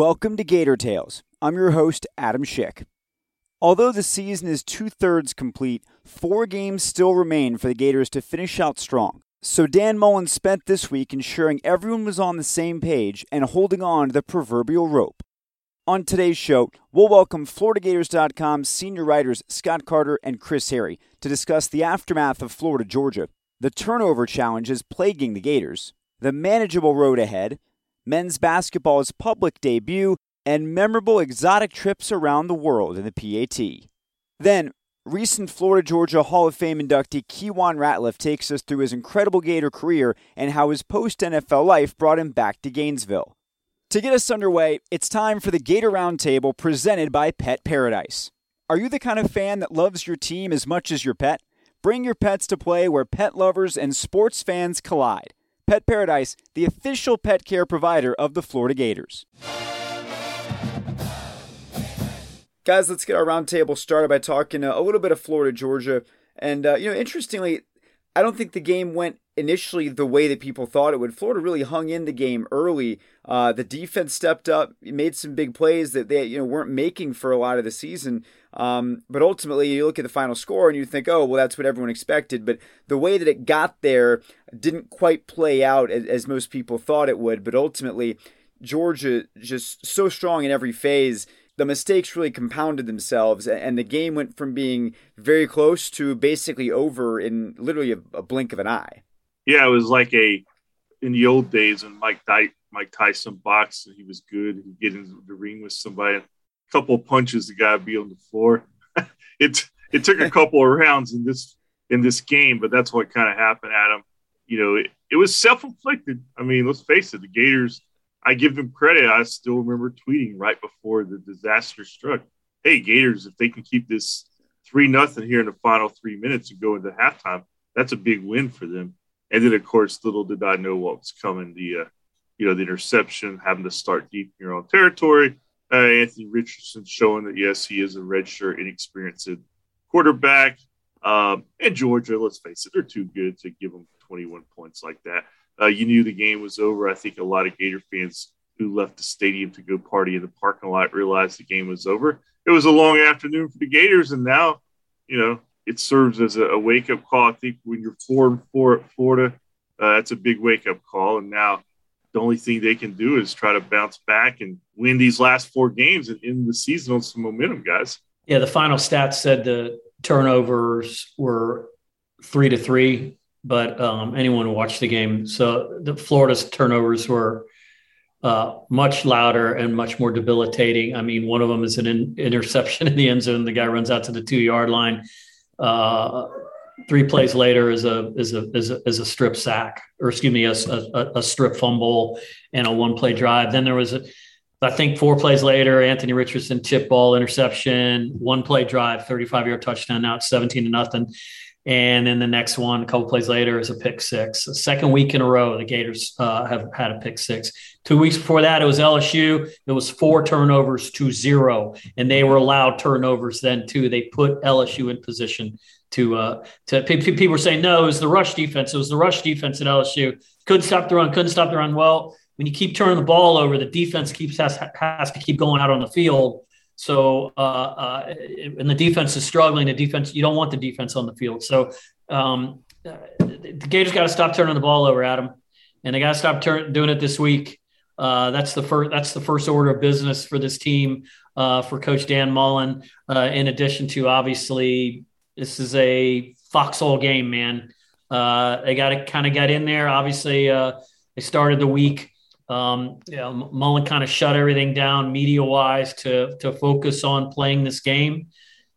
Welcome to Gator Tales. I'm your host, Adam Schick. Although the season is two thirds complete, four games still remain for the Gators to finish out strong. So Dan Mullen spent this week ensuring everyone was on the same page and holding on to the proverbial rope. On today's show, we'll welcome FloridaGators.com senior writers Scott Carter and Chris Harry to discuss the aftermath of Florida Georgia, the turnover challenges plaguing the Gators, the manageable road ahead, men's basketball's public debut, and memorable exotic trips around the world in the PAT. Then, recent Florida Georgia Hall of Fame inductee Keiwan Ratliff takes us through his incredible Gator career and how his post NFL life brought him back to Gainesville. To get us underway, it's time for the Gator Roundtable presented by Pet Paradise. Are you the kind of fan that loves your team as much as your pet? Bring your pets to play where pet lovers and sports fans collide. Pet Paradise, the official pet care provider of the Florida Gators. Guys, let's get our roundtable started by talking a little bit of Florida, Georgia. And, uh, you know, interestingly, I don't think the game went initially the way that people thought it would. Florida really hung in the game early. Uh, the defense stepped up, made some big plays that they you know weren't making for a lot of the season. Um, but ultimately, you look at the final score and you think, oh, well, that's what everyone expected. But the way that it got there didn't quite play out as, as most people thought it would. But ultimately, Georgia just so strong in every phase the mistakes really compounded themselves, and the game went from being very close to basically over in literally a, a blink of an eye. Yeah, it was like a in the old days when Mike Ty- Mike Tyson boxed and he was good. He'd get into the ring with somebody, a couple of punches, the guy would be on the floor. it it took a couple of rounds in this in this game, but that's what kind of happened, Adam. You know, it, it was self inflicted. I mean, let's face it, the Gators I give them credit. I still remember tweeting right before the disaster struck. Hey, Gators, if they can keep this three nothing here in the final three minutes and go into halftime, that's a big win for them. And then, of course, little did I know what was coming. The uh, you know the interception, having to start deep in your own territory. Uh, Anthony Richardson showing that yes, he is a redshirt, inexperienced quarterback. Um, and Georgia, let's face it, they're too good to give them 21 points like that. Uh, you knew the game was over. I think a lot of Gator fans who left the stadium to go party in the parking lot realized the game was over. It was a long afternoon for the Gators, and now, you know, it serves as a, a wake up call. I think when you're four and four at Florida, uh, that's a big wake up call. And now the only thing they can do is try to bounce back and win these last four games and end the season on some momentum, guys. Yeah, the final stats said the turnovers were three to three but um, anyone who watched the game, so the Florida's turnovers were uh, much louder and much more debilitating. I mean, one of them is an in- interception in the end zone. The guy runs out to the two yard line. Uh, three plays later is a is a is a, is a strip sack, or excuse me, a, a, a strip fumble and a one play drive. Then there was a I think four plays later, Anthony Richardson tip ball interception, one play drive, 35 yard touchdown. Now it's 17 to nothing. And then the next one, a couple plays later, is a pick six. The second week in a row, the Gators uh, have had a pick six. Two weeks before that, it was LSU. It was four turnovers to zero, and they were allowed turnovers then too. They put LSU in position to uh, to people were saying no, it was the rush defense. It was the rush defense at LSU. Couldn't stop the run. Couldn't stop the run. Well, when you keep turning the ball over, the defense keeps has, has to keep going out on the field so, uh, uh, and the defense is struggling. The defense, you don't want the defense on the field. So, um, the Gators got to stop turning the ball over, Adam, and they got to stop doing it this week. Uh, that's the first. That's the first order of business for this team, uh, for Coach Dan Mullen. Uh, in addition to obviously, this is a foxhole game, man. Uh, they got to kind of get in there. Obviously, they started the week um, you know, Mullen kind of shut everything down media wise to to focus on playing this game.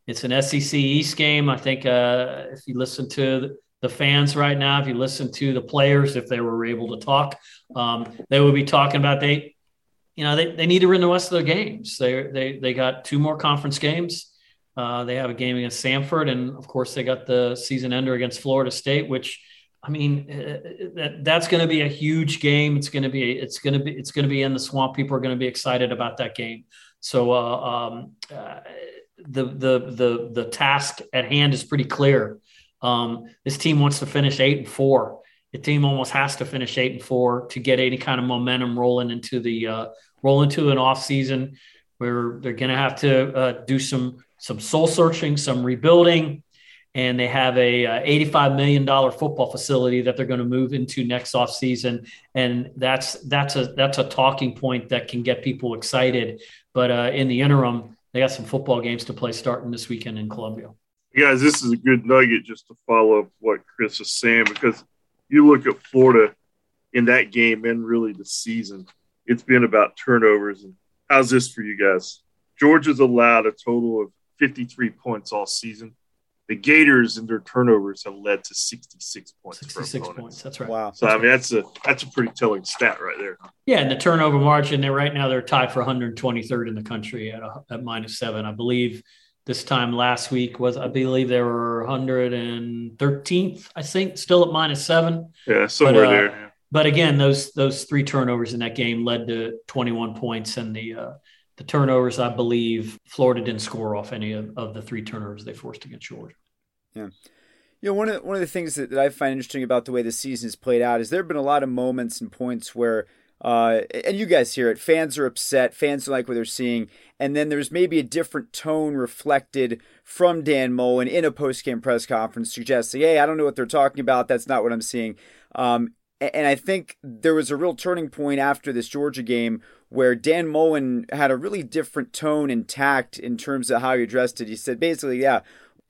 It's an SEC East game. I think uh, if you listen to the fans right now, if you listen to the players, if they were able to talk, um, they would be talking about they you know, they, they need to win the rest of their games. They they they got two more conference games. Uh, they have a game against Samford, and of course, they got the season ender against Florida State, which I mean, uh, uh, that that's going to be a huge game. It's going to be it's going to be it's going to be in the swamp. People are going to be excited about that game. So uh, um, uh, the the the the task at hand is pretty clear. Um, this team wants to finish eight and four. The team almost has to finish eight and four to get any kind of momentum rolling into the uh, roll into an off season where they're going to have to uh, do some some soul searching, some rebuilding, and they have a, uh, 85 million dollar football facility that they're going to move into next off season, and that's that's a that's a talking point that can get people excited. But uh, in the interim, they got some football games to play starting this weekend in Columbia. Guys, this is a good nugget just to follow up what Chris is saying because you look at Florida in that game and really the season, it's been about turnovers. And how's this for you guys? Georgia's allowed a total of 53 points all season. The Gators and their turnovers have led to 66 points. 66 points. That's right. Wow. So I mean, that's a that's a pretty telling stat right there. Yeah, and the turnover margin. They right now they're tied for 123rd in the country at a, at minus seven. I believe this time last week was I believe they were 113th. I think still at minus seven. Yeah, somewhere but, uh, there. Yeah. But again, those those three turnovers in that game led to 21 points, and the uh, the turnovers, I believe, Florida didn't score off any of, of the three turnovers they forced against Georgia. Yeah. You know, one of the, one of the things that, that I find interesting about the way the season has played out is there have been a lot of moments and points where, uh, and you guys hear it, fans are upset, fans don't like what they're seeing, and then there's maybe a different tone reflected from Dan Mullen in a post-game press conference suggesting, "Hey, I don't know what they're talking about. That's not what I'm seeing." Um, and I think there was a real turning point after this Georgia game where Dan Mullen had a really different tone and tact in terms of how he addressed it. He said basically, yeah,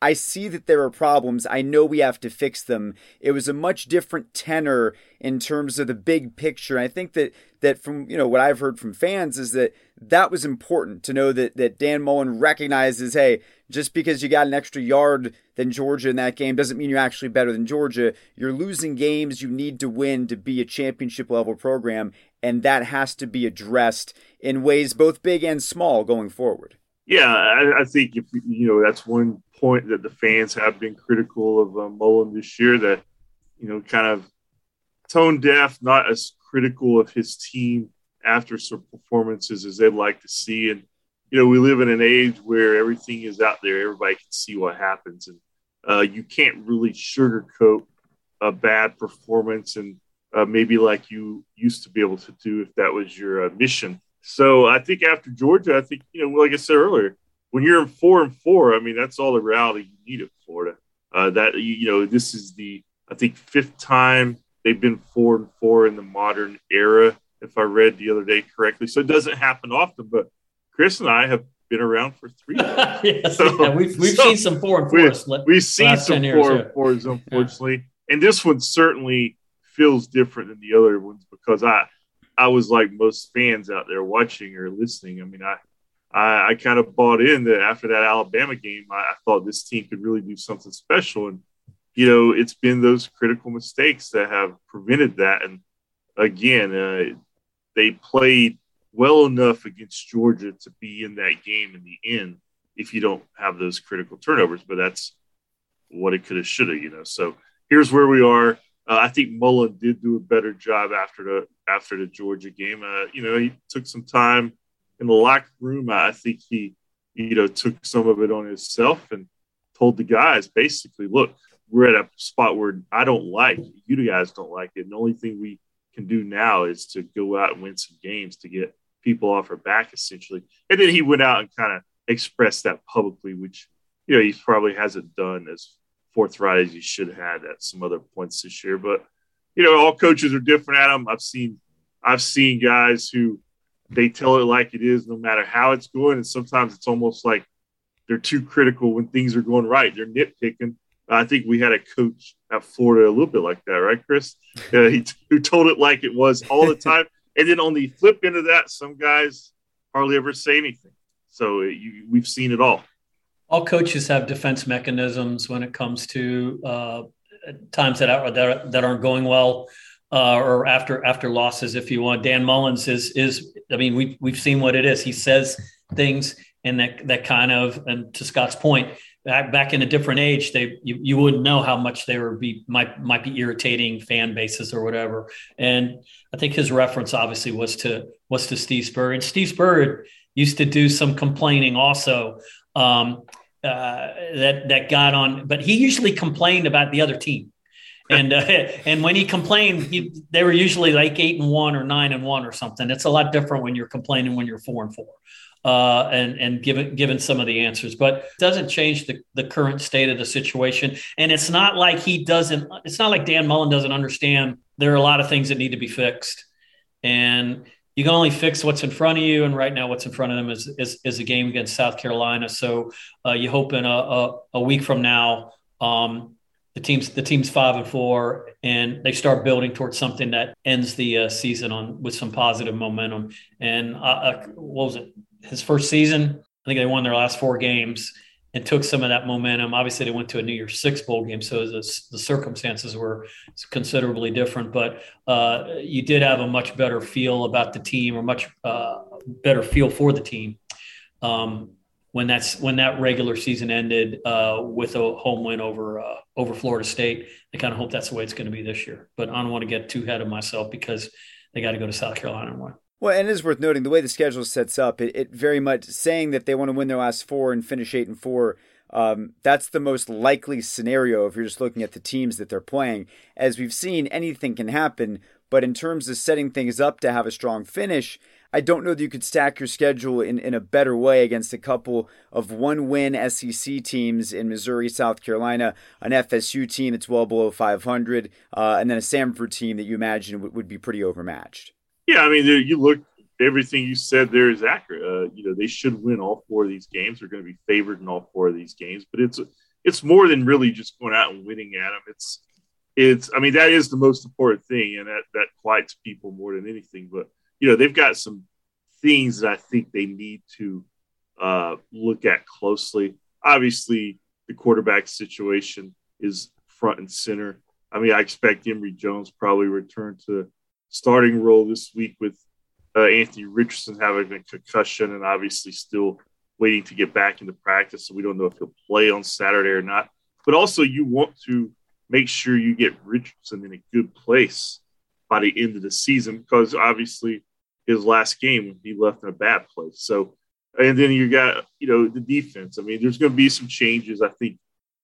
I see that there are problems. I know we have to fix them. It was a much different tenor in terms of the big picture. And I think that that from you know what I've heard from fans is that that was important to know that that Dan Mullen recognizes, hey, just because you got an extra yard than Georgia in that game doesn't mean you're actually better than Georgia. You're losing games you need to win to be a championship level program, and that has to be addressed in ways both big and small going forward. Yeah, I, I think if you know that's one point that the fans have been critical of uh, Mullen this year. That you know, kind of tone deaf, not as critical of his team after some performances as they'd like to see. And you know, we live in an age where everything is out there; everybody can see what happens, and uh, you can't really sugarcoat a bad performance and uh, maybe like you used to be able to do if that was your uh, mission. So I think after Georgia, I think you know, like I said earlier, when you're in four and four, I mean, that's all the reality you need at Florida. Uh, that you, know, this is the I think fifth time they've been four and four in the modern era, if I read the other day correctly. So it doesn't happen often, but Chris and I have been around for three. yes, so, yeah, we've, we've so seen some four and fours. We, we've seen some years, four yeah. and fours, unfortunately, yeah. and this one certainly feels different than the other ones because I I was like most fans out there watching or listening. I mean, I I, I kind of bought in that after that Alabama game, I, I, thought this team could really do something special. And, you know, it's been those critical mistakes that have prevented that. And again, uh, they played well enough against Georgia to be in that game in the end if you don't have those critical turnovers. But that's what it could have, should have, you know. So here's where we are. Uh, I think Mullen did do a better job after the after the Georgia game. Uh, you know, he took some time in the locker room, I think he, you know, took some of it on himself and told the guys basically, look, we're at a spot where I don't like. You guys don't like it. And the only thing we can do now is to go out and win some games to get people off our back, essentially. And then he went out and kind of expressed that publicly, which, you know, he probably hasn't done as forthright as he should have had at some other points this year. But, you know, all coaches are different Adam. I've seen, I've seen guys who, they tell it like it is, no matter how it's going. And sometimes it's almost like they're too critical when things are going right. They're nitpicking. I think we had a coach at Florida a little bit like that, right, Chris? Uh, he who told it like it was all the time, and then on the flip end of that, some guys hardly ever say anything. So uh, you, we've seen it all. All coaches have defense mechanisms when it comes to uh, times that are, that, that aren't going well uh, or after after losses, if you want. Dan Mullins is is I mean, we we've seen what it is. He says things and that that kind of and to Scott's point, back back in a different age, they you, you wouldn't know how much they were be might might be irritating fan bases or whatever. And I think his reference obviously was to was to Steve Spurrier. And Steve Spurrier used to do some complaining also. Um, uh, that that got on, but he usually complained about the other team and uh, and when he complained, he, they were usually like eight and one or nine and one or something. It's a lot different when you're complaining when you're four and four, uh, and and given given some of the answers, but it doesn't change the the current state of the situation. And it's not like he doesn't. It's not like Dan Mullen doesn't understand. There are a lot of things that need to be fixed, and you can only fix what's in front of you. And right now, what's in front of them is is, is a game against South Carolina. So uh, you hope in a, a, a week from now. Um, the team's the team's five and four, and they start building towards something that ends the uh, season on with some positive momentum. And uh, uh, what was it? His first season, I think they won their last four games and took some of that momentum. Obviously, they went to a New Year's Six bowl game, so the, the circumstances were considerably different. But uh, you did have a much better feel about the team, or much uh, better feel for the team. Um, when that's when that regular season ended uh, with a home win over uh, over Florida State. I kind of hope that's the way it's going to be this year. But I don't want to get too ahead of myself because they got to go to South Carolina and win. Well, and it is worth noting the way the schedule sets up. It, it very much saying that they want to win their last four and finish eight and four. Um, that's the most likely scenario if you're just looking at the teams that they're playing. As we've seen, anything can happen. But in terms of setting things up to have a strong finish, I don't know that you could stack your schedule in, in a better way against a couple of one win SEC teams in Missouri, South Carolina, an FSU team that's well below 500, uh, and then a Samford team that you imagine would, would be pretty overmatched. Yeah, I mean, you look, everything you said there is accurate. Uh, you know, they should win all four of these games. They're going to be favored in all four of these games, but it's it's more than really just going out and winning at them. It's it's I mean that is the most important thing, and that that quiets people more than anything. But you know, they've got some things that I think they need to uh, look at closely. Obviously, the quarterback situation is front and center. I mean, I expect Emory Jones probably return to starting role this week with uh, Anthony Richardson having a concussion and obviously still waiting to get back into practice. So we don't know if he'll play on Saturday or not. But also, you want to make sure you get Richardson in a good place by the end of the season because obviously his last game he left in a bad place. So, and then you got you know the defense. I mean, there's going to be some changes. I think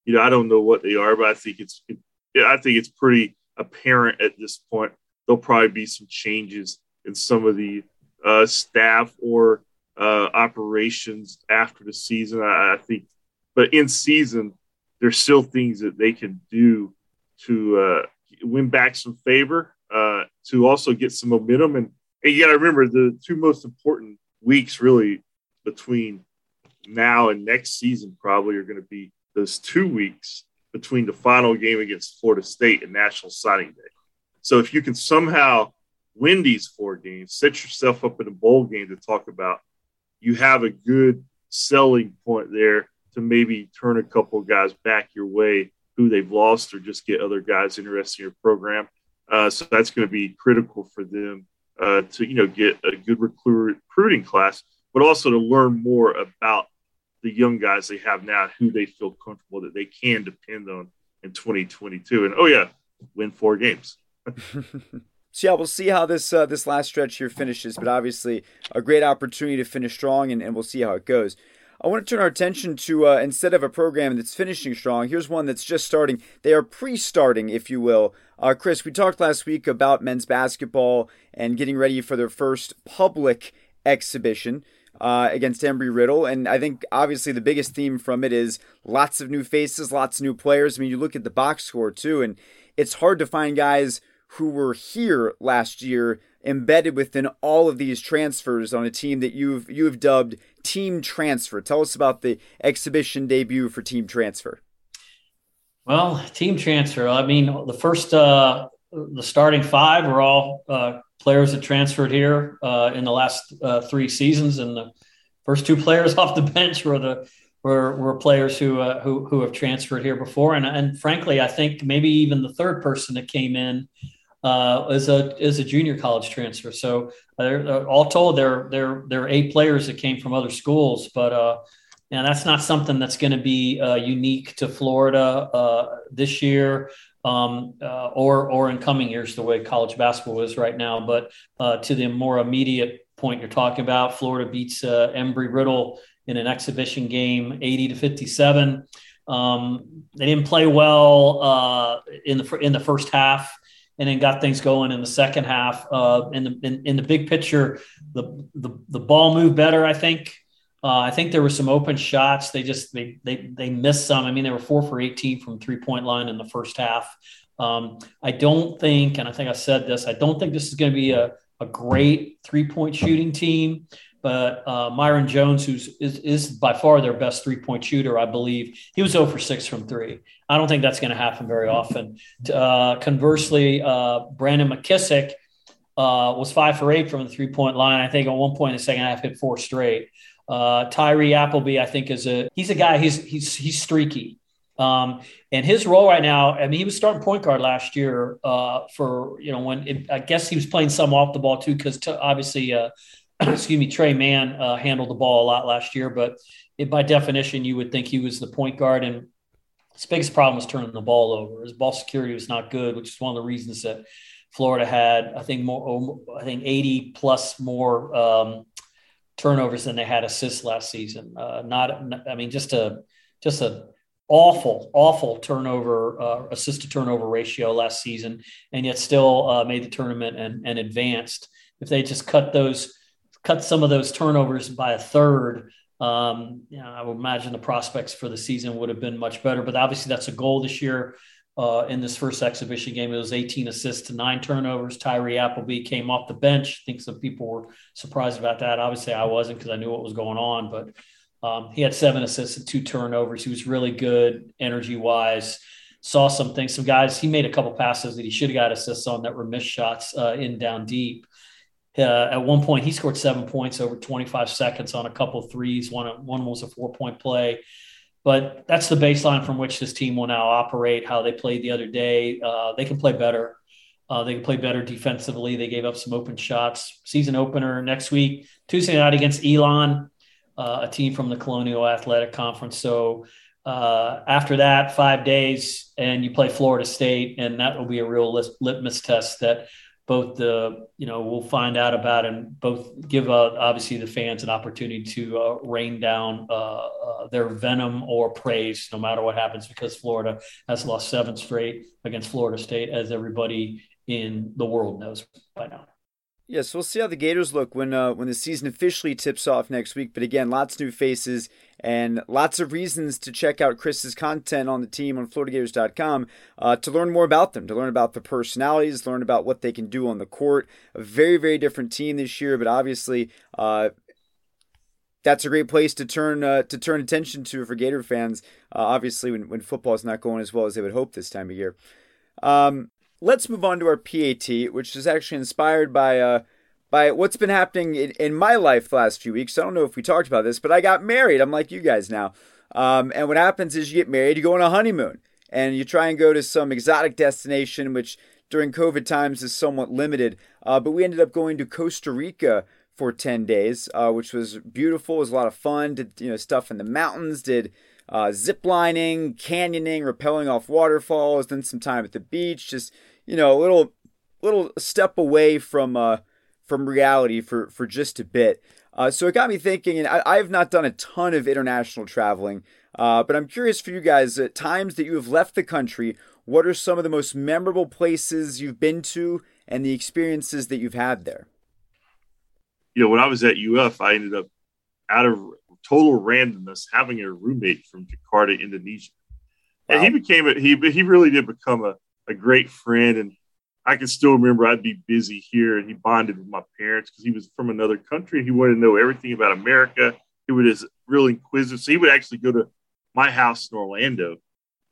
you know I don't know what they are, but I think it's it, I think it's pretty apparent at this point. There'll probably be some changes in some of the uh, staff or uh, operations after the season. I, I think, but in season, there's still things that they can do to uh, win back some favor, uh, to also get some momentum and and you got to remember the two most important weeks really between now and next season probably are going to be those two weeks between the final game against Florida State and National Signing Day. So if you can somehow win these four games, set yourself up in a bowl game to talk about, you have a good selling point there to maybe turn a couple guys back your way who they've lost or just get other guys interested in your program. Uh, so that's going to be critical for them uh, to you know get a good recruiting class, but also to learn more about the young guys they have now, who they feel comfortable that they can depend on in 2022. And oh yeah, win four games. So yeah, we'll see how this uh, this last stretch here finishes, but obviously a great opportunity to finish strong, and, and we'll see how it goes. I want to turn our attention to uh, instead of a program that's finishing strong, here's one that's just starting. They are pre-starting, if you will. Uh, Chris, we talked last week about men's basketball and getting ready for their first public exhibition. Uh, against Embry Riddle. And I think obviously the biggest theme from it is lots of new faces, lots of new players. I mean, you look at the box score too, and it's hard to find guys who were here last year embedded within all of these transfers on a team that you've you've dubbed Team Transfer. Tell us about the exhibition debut for Team Transfer. Well, Team Transfer. I mean, the first uh, the starting five were all uh, players that transferred here uh, in the last uh, three seasons, and the first two players off the bench were the were, were players who, uh, who who have transferred here before, and and frankly, I think maybe even the third person that came in uh, as a as a junior college transfer. So uh, all told, there there there are eight players that came from other schools, but uh, and that's not something that's going to be uh, unique to Florida uh, this year. Um, uh, or or in coming years, the way college basketball is right now. But to the more immediate point you're talking about, Florida beats Embry Riddle in an exhibition game, 80 to 57. Um, they didn't play well in the in the first half, and then got things going in the second half. Uh, in the in, in, the big picture, the, the the ball moved better. I think. Uh, I think there were some open shots. They just they they they missed some. I mean, they were four for 18 from three point line in the first half. Um, I don't think, and I think I said this. I don't think this is going to be a a great three point shooting team. But uh, Myreon Jones, who's is, is by far their best three point shooter, I believe, he was 0 for 6 from three. I don't think that's going to happen very often. Uh, conversely, uh, Brandon McKissic uh, was 5 for 8 from the three point line. I think at one point in the second half, hit four straight. Uh, Tyree Appleby, I think, is a he's a guy. He's he's he's streaky. Um, and his role right now, I mean, he was starting point guard last year uh, for, you know, when it, I guess he was playing some off the ball too, because obviously, uh, excuse me, Tre Mann uh, handled the ball a lot last year. But it, by definition, you would think he was the point guard. And his biggest problem was turning the ball over. His ball security was not good, which is one of the reasons that Florida had, I think, more, I think 80 plus more um, turnovers than they had assists last season. Uh, not, I mean, just a, just a, awful, awful turnover, uh, assist to turnover ratio last season, and yet still uh, made the tournament and, and advanced. If they just cut those, cut some of those turnovers by a third, um, you know, I would imagine the prospects for the season would have been much better. But obviously, that's a goal this year. Uh, in this first exhibition game, it was 18 assists to nine turnovers. Tyree Appleby came off the bench. I think some people were surprised about that. Obviously, I wasn't because I knew what was going on, but um, he had seven assists and two turnovers. He was really good energy wise. Saw some things. Some guys, he made a couple passes that he should have got assists on that were missed shots uh, in down deep. Uh, at one point, he scored seven points over 25 seconds on a couple threes. One, one was a four point play. But that's the baseline from which this team will now operate. How they played the other day, uh, they can play better. Uh, they can play better defensively. They gave up some open shots. Season opener next week, Tuesday night against Elon uh, a team from the Colonial Athletic Conference. So uh, after that, five days, and you play Florida State, and that will be a real litmus test that both the you know we'll find out about and both give uh, obviously the fans an opportunity to uh, rain down uh, uh, their venom or praise no matter what happens because Florida has lost seven straight against Florida State as everybody in the world knows by now. Yes, we'll see how the Gators look when uh, when the season officially tips off next week. But again, lots of new faces and lots of reasons to check out Chris's content on the team on FloridaGators.com uh, to learn more about them, to learn about the personalities, learn about what they can do on the court. A very, very different team this year, but obviously uh, that's a great place to turn uh, to turn attention to for Gator fans. Uh, obviously, when when football is not going as well as they would hope this time of year. Um, let's move on to our PAT, which is actually inspired by uh, by what's been happening in, in my life the last few weeks. I don't know if we talked about this, but I got married. I'm like you guys now. Um, and what happens is you get married, you go on a honeymoon, and you try and go to some exotic destination, which during COVID times is somewhat limited. Uh, but we ended up going to Costa Rica for 10 days, uh, which was beautiful. It was a lot of fun. Did you know stuff in the mountains, did uh, zip lining, canyoning, rappelling off waterfalls, then some time at the beach, just you know, a little little step away from uh, from reality for for just a bit. Uh, so it got me thinking, and I, I, have not done a ton of international traveling, uh, but I'm curious for you guys. At times that you have left the country, what are some of the most memorable places you've been to, and the experiences that you've had there? You know, when I was at UF, I ended up out of total randomness having a roommate from Jakarta, Indonesia, wow. and he became a, he he really did become a a great friend. And I can still remember I'd be busy here and he bonded with my parents because he was from another country. He wanted to know everything about America. He was real inquisitive. So he would actually go to my house in Orlando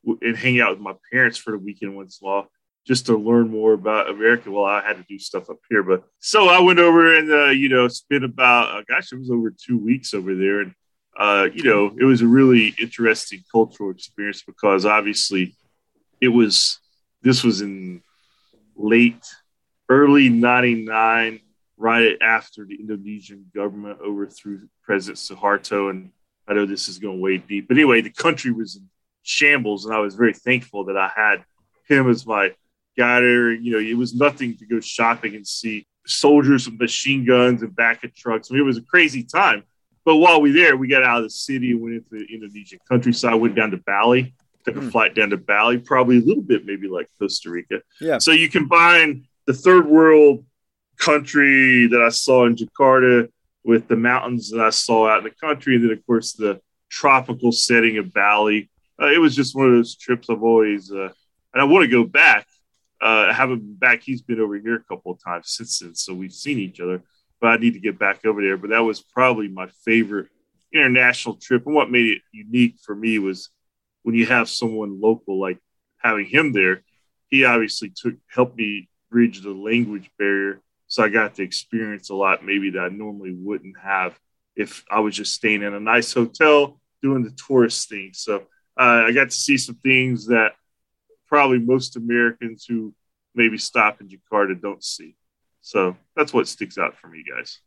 and hang out with my parents for the weekend once in a while just to learn more about America. Well, I had to do stuff up here, but so I went over and uh, you know spent about uh, gosh, it was over two weeks over there, and uh, you know it was a really interesting cultural experience because obviously it was this was in late, early 99, right after the Indonesian government overthrew President Suharto. And I know this is going way deep. But anyway, the country was in shambles, and I was very thankful that I had him as my guider. You know, it was nothing to go shopping and see soldiers with machine guns and back of trucks. I mean, it was a crazy time. But while we were there, we got out of the city and went into the Indonesian countryside, went down to Bali, took a mm. flight down to Bali, probably a little bit maybe like Costa Rica. Yeah. So you combine the third world country that I saw in Jakarta with the mountains that I saw out in the country, and then of course the tropical setting of Bali. Uh, it was just one of those trips I've always, uh, and I want to go back. Uh, I haven't been back. He's been over here a couple of times since then, so we've seen each other but I need to get back over there. But that was probably my favorite international trip. And what made it unique for me was when you have someone local, like having him there, he obviously took helped me bridge the language barrier. So I got to experience a lot maybe that I normally wouldn't have if I was just staying in a nice hotel doing the tourist thing. So uh, I got to see some things that probably most Americans who maybe stop in Jakarta don't see. So that's what sticks out for me, guys.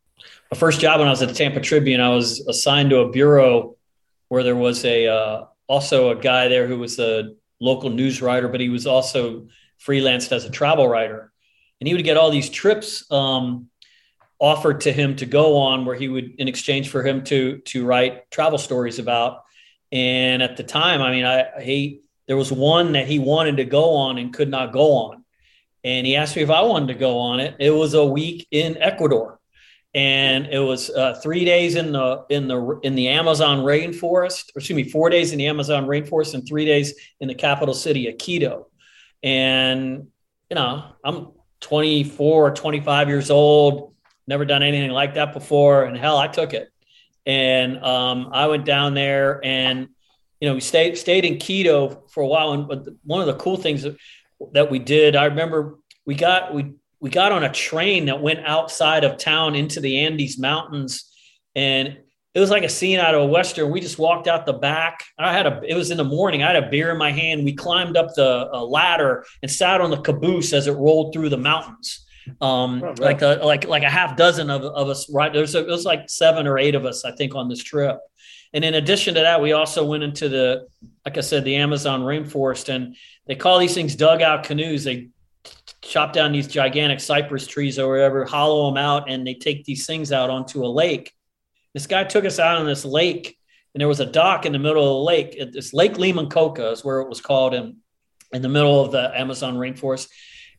My first job when I was at the Tampa Tribune, I was assigned to a bureau where there was a uh, also a guy there who was a local news writer, but he was also freelanced as a travel writer, and he would get all these trips um, offered to him to go on, where he would, in exchange for him to to write travel stories about. And at the time, I mean, I he there was one that he wanted to go on and could not go on and he asked me if I wanted to go on it. It was a week in Ecuador, and it was uh, three days in the in the in the Amazon rainforest. Or excuse me, four days in the Amazon rainforest and three days in the capital city of Quito. And you know, I'm 24 or 25 years old, never done anything like that before, and hell, I took it. And um, I went down there, and you know, we stayed stayed in Quito for a while. And one of the cool things that we did. I remember we got we we got on a train that went outside of town into the Andes Mountains, and it was like a scene out of a western. We just walked out the back. I had a. It was in the morning. I had a beer in my hand. We climbed up the ladder and sat on the caboose as it rolled through the mountains. Um, oh, like a like like a half dozen of, of us. Right there's it was like seven or eight of us, I think, on this trip. And in addition to that, we also went into the, like I said, the Amazon rainforest, and they call these things dugout canoes. They chop down these gigantic cypress trees or whatever, hollow them out, and they take these things out onto a lake. This guy took us out on this lake, and there was a dock in the middle of the lake. This Lake Limoncocha is where it was called in, in the middle of the Amazon rainforest.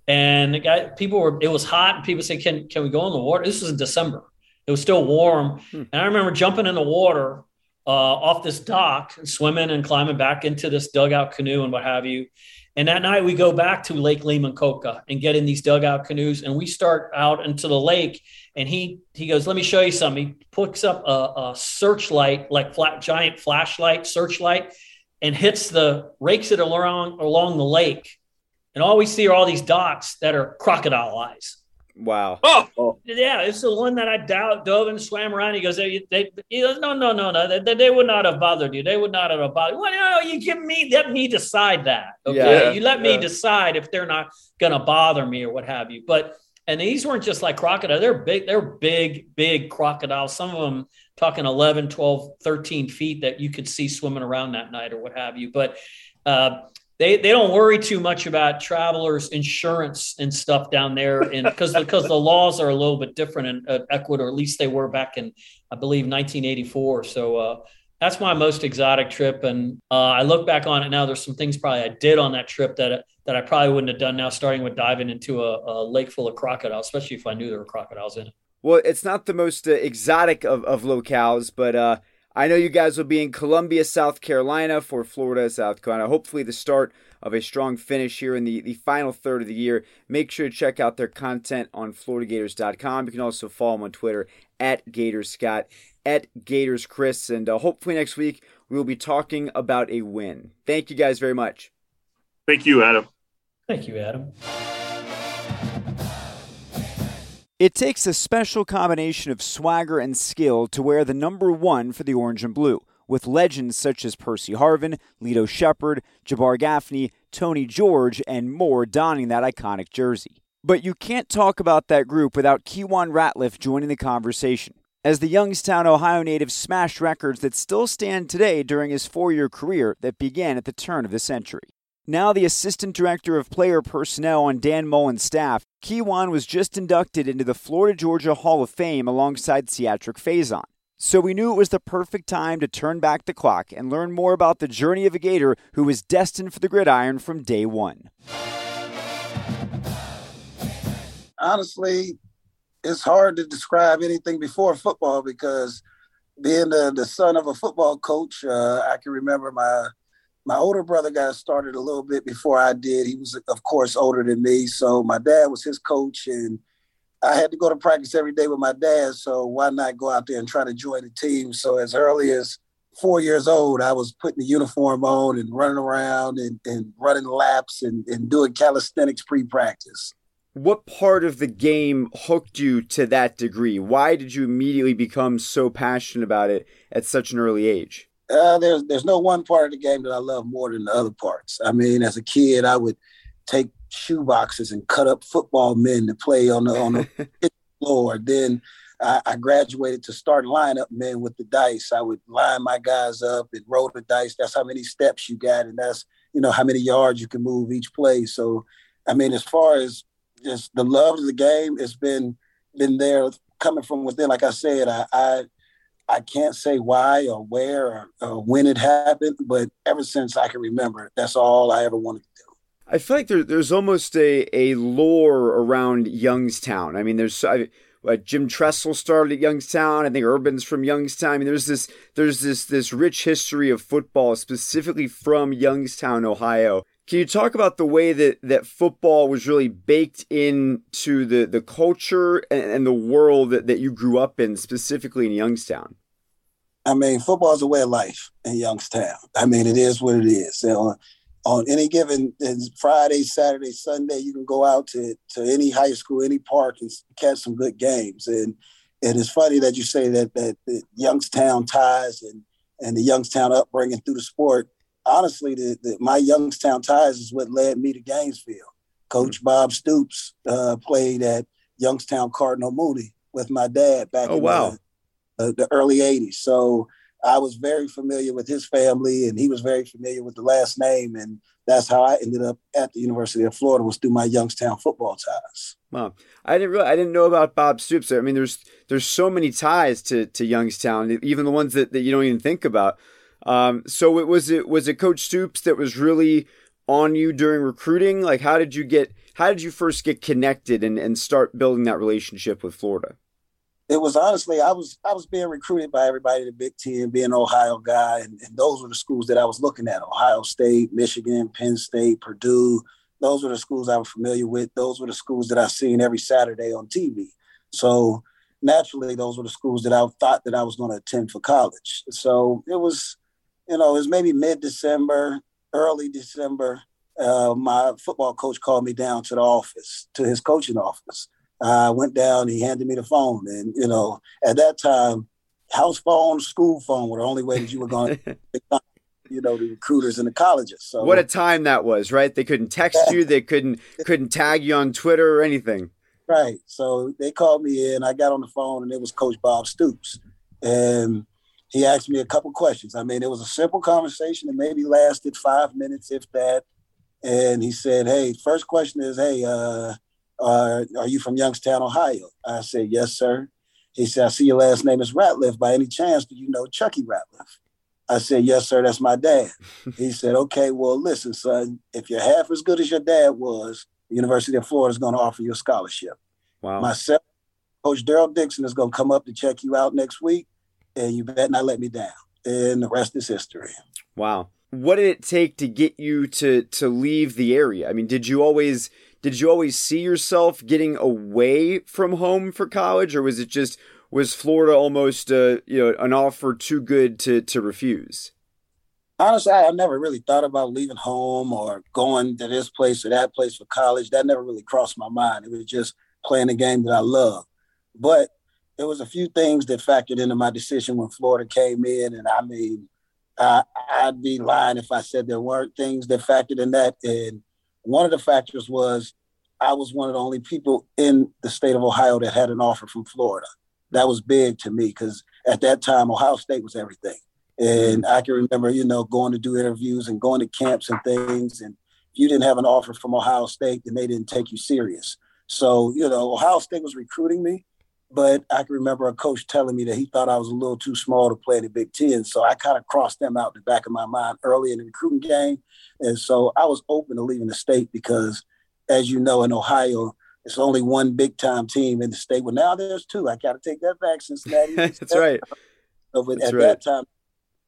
And the guy, people were, it was hot, and people said, "Can can we go in the water?" This was in December. It was still warm, hmm. and I remember jumping in the water uh, off this dock swimming and climbing back into this dugout canoe and what have you. And that night we go back to Lake Limoncocha and get in these dugout canoes and we start out into the lake. And he he goes, "Let me show you something." He picks up a, a searchlight, like flat giant flashlight searchlight, and hits the rakes it along along the lake. And all we see are all these dots that are crocodile eyes. Wow. Oh, yeah, it's the one that I dove, dove and swam around. He goes, they, they, he goes, no, no, no, no, they, they would not have bothered you. They would not have bothered. Well, no, you give me, let me decide that. Okay, yeah, you let yeah. me decide if they're not going to bother me or what have you. But and these weren't just like crocodile. They're big. They're big, big crocodiles. Some of them talking 11, 12, 13 feet that you could see swimming around that night or what have you. But uh, they they don't worry too much about travelers insurance and stuff down there and because because the laws are a little bit different in uh, Ecuador at least they were back in I believe 1984 so uh, that's my most exotic trip. And uh, I look back on it now there's some things probably I did on that trip that that I probably wouldn't have done now starting with diving into a, a lake full of crocodiles especially if I knew there were crocodiles in it. Well it's not the most uh, exotic of, of locales but uh, I know you guys will be in Columbia, South Carolina for Florida, South Carolina. Hopefully, the start of a strong finish here in the, the final third of the year. Make sure to check out their content on FloridaGators.com. You can also follow them on Twitter at GatorsScott, at GatorsChris. And uh, hopefully, next week, we will be talking about a win. Thank you guys very much. Thank you, Adam. Thank you, Adam. It takes a special combination of swagger and skill to wear the number one for the orange and blue, with legends such as Percy Harvin, Lito Sheppard, Jabbar Gaffney, Tony George, and more donning that iconic jersey. But you can't talk about that group without Keiwan Ratliff joining the conversation. As the Youngstown, Ohio native smashed records that still stand today during his four year career that began at the turn of the century. Now the assistant director of player personnel on Dan Mullen's staff, Keiwan was just inducted into the Florida Georgia Hall of Fame alongside Seatric Faison. So we knew it was the perfect time to turn back the clock and learn more about the journey of a Gator who was destined for the gridiron from day one. Honestly, it's hard to describe anything before football because being the, the son of a football coach, uh, I can remember my my older brother got started a little bit before I did. He was, of course, older than me, so my dad was his coach, and I had to go to practice every day with my dad. So why not go out there and try to join the team? So as early as four years old, I was putting the uniform on and running around and, and running laps and, and doing calisthenics pre-practice what part of the game hooked you to that degree? Why did you immediately become so passionate about it at such an early age? Uh, there's there's no one part of the game that I love more than the other parts. I mean, as a kid, I would take shoe boxes and cut up football men to play on the on the floor. Then I, I, graduated to start lineup men with the dice. I would line my guys up and roll the dice. That's how many steps you got, and that's you know how many yards you can move each play. So, I mean, as far as just the love of the game it's been been there coming from within. Like I said, I I, I can't say why or where or, or, when it happened, but ever since I can remember, that's all I ever wanted to do. I feel like there, there's almost a, a lore around Youngstown. I mean, there's I, uh, Jim Tressel started at Youngstown. I think Urban's from Youngstown. I mean, there's this there's this this rich history of football specifically from Youngstown, Ohio. Can you talk about the way that, that football was really baked into the, the culture and, and the world that, that you grew up in, specifically in Youngstown? I mean, football is a way of life in Youngstown. I mean, it is what it is. on, on any given Friday, Saturday, Sunday, you can go out to, to any high school, any park, and catch some good games. And and it's funny that you say that that, that Youngstown ties and and the Youngstown upbringing through the sport honestly, the, the, my Youngstown ties is what led me to Gainesville. Coach mm-hmm. Bob Stoops uh, played at Youngstown Cardinal Mooney with my dad back oh, in wow. the, uh, the, early 80s. So I was very familiar with his family and he was very familiar with the last name. And that's how I ended up at the University of Florida was through my Youngstown football ties. Wow. I didn't really, I didn't know about Bob Stoops. I mean, there's there's so many ties to, to Youngstown, even the ones that, that you don't even think about. Um, so it was it was it Coach Stoops that was really on you during recruiting? Like, how did you get? How did you first get connected and, and start building that relationship with Florida? It was honestly, I was I was being recruited by everybody the Big Ten, being an Ohio guy, and, and those were the schools that I was looking at: Ohio State, Michigan, Penn State, Purdue. Those were the schools I was familiar with. Those were the schools that I seen every Saturday on TV. So naturally, those were the schools that I thought that I was going to attend for college. So it was you know, it was maybe mid December, early December. Uh, my football coach called me down to the office, to his coaching office. I went down, he handed me the phone. And, you know, at that time, house phone, school phone were the only way that you were going to, you know, the recruiters in the colleges. So what a time that was, right? They couldn't text you, they couldn't couldn't tag you on Twitter or anything. Right. So they called me in. I got on the phone, and it was Coach Bob Stoops, and he asked me a couple questions. I mean, it was a simple conversation that maybe lasted five minutes, if that. And he said, "Hey, first question is, hey, uh, uh, are you from Youngstown, Ohio?" I said, "Yes, sir." He said, "I see your last name is Ratliff. By any chance, do you know Chucky Ratliff?" I said, "Yes, sir. That's my dad." he said, "Okay, well, listen, son. If you're half as good as your dad was, the University of Florida is going to offer you a scholarship. Wow. Myself, Coach Daryl Dixon is going to come up to check you out next week." and you bet not let me down. And the rest is history. Wow. What did it take to get you to to leave the area? I mean, did you always did you always see yourself getting away from home for college, or was it just was Florida almost uh, you know an offer too good to to refuse? Honestly, I, I never really thought about leaving home or going to this place or that place for college. That never really crossed my mind. It was just playing the game that I love. But there was a few things that factored into my decision when Florida came in, and I mean, I, I'd be lying if I said there weren't things that factored in that. And one of the factors was I was one of the only people in the state of Ohio that had an offer from Florida. That was big to me because at that time, Ohio State was everything. And I can remember, you know, going to do interviews and going to camps and things. And if you didn't have an offer from Ohio State, then they didn't take you serious. So, you know, Ohio State was recruiting me, but I can remember a coach telling me that he thought I was a little too small to play in the Big Ten. So I kind of crossed them out in the back of my mind early in the recruiting game. And so I was open to leaving the state because, as you know, in Ohio, it's only one big time team in the state. Well, now there's two. I got to take that back, Cincinnati. That's right. So, but That's at right. that time,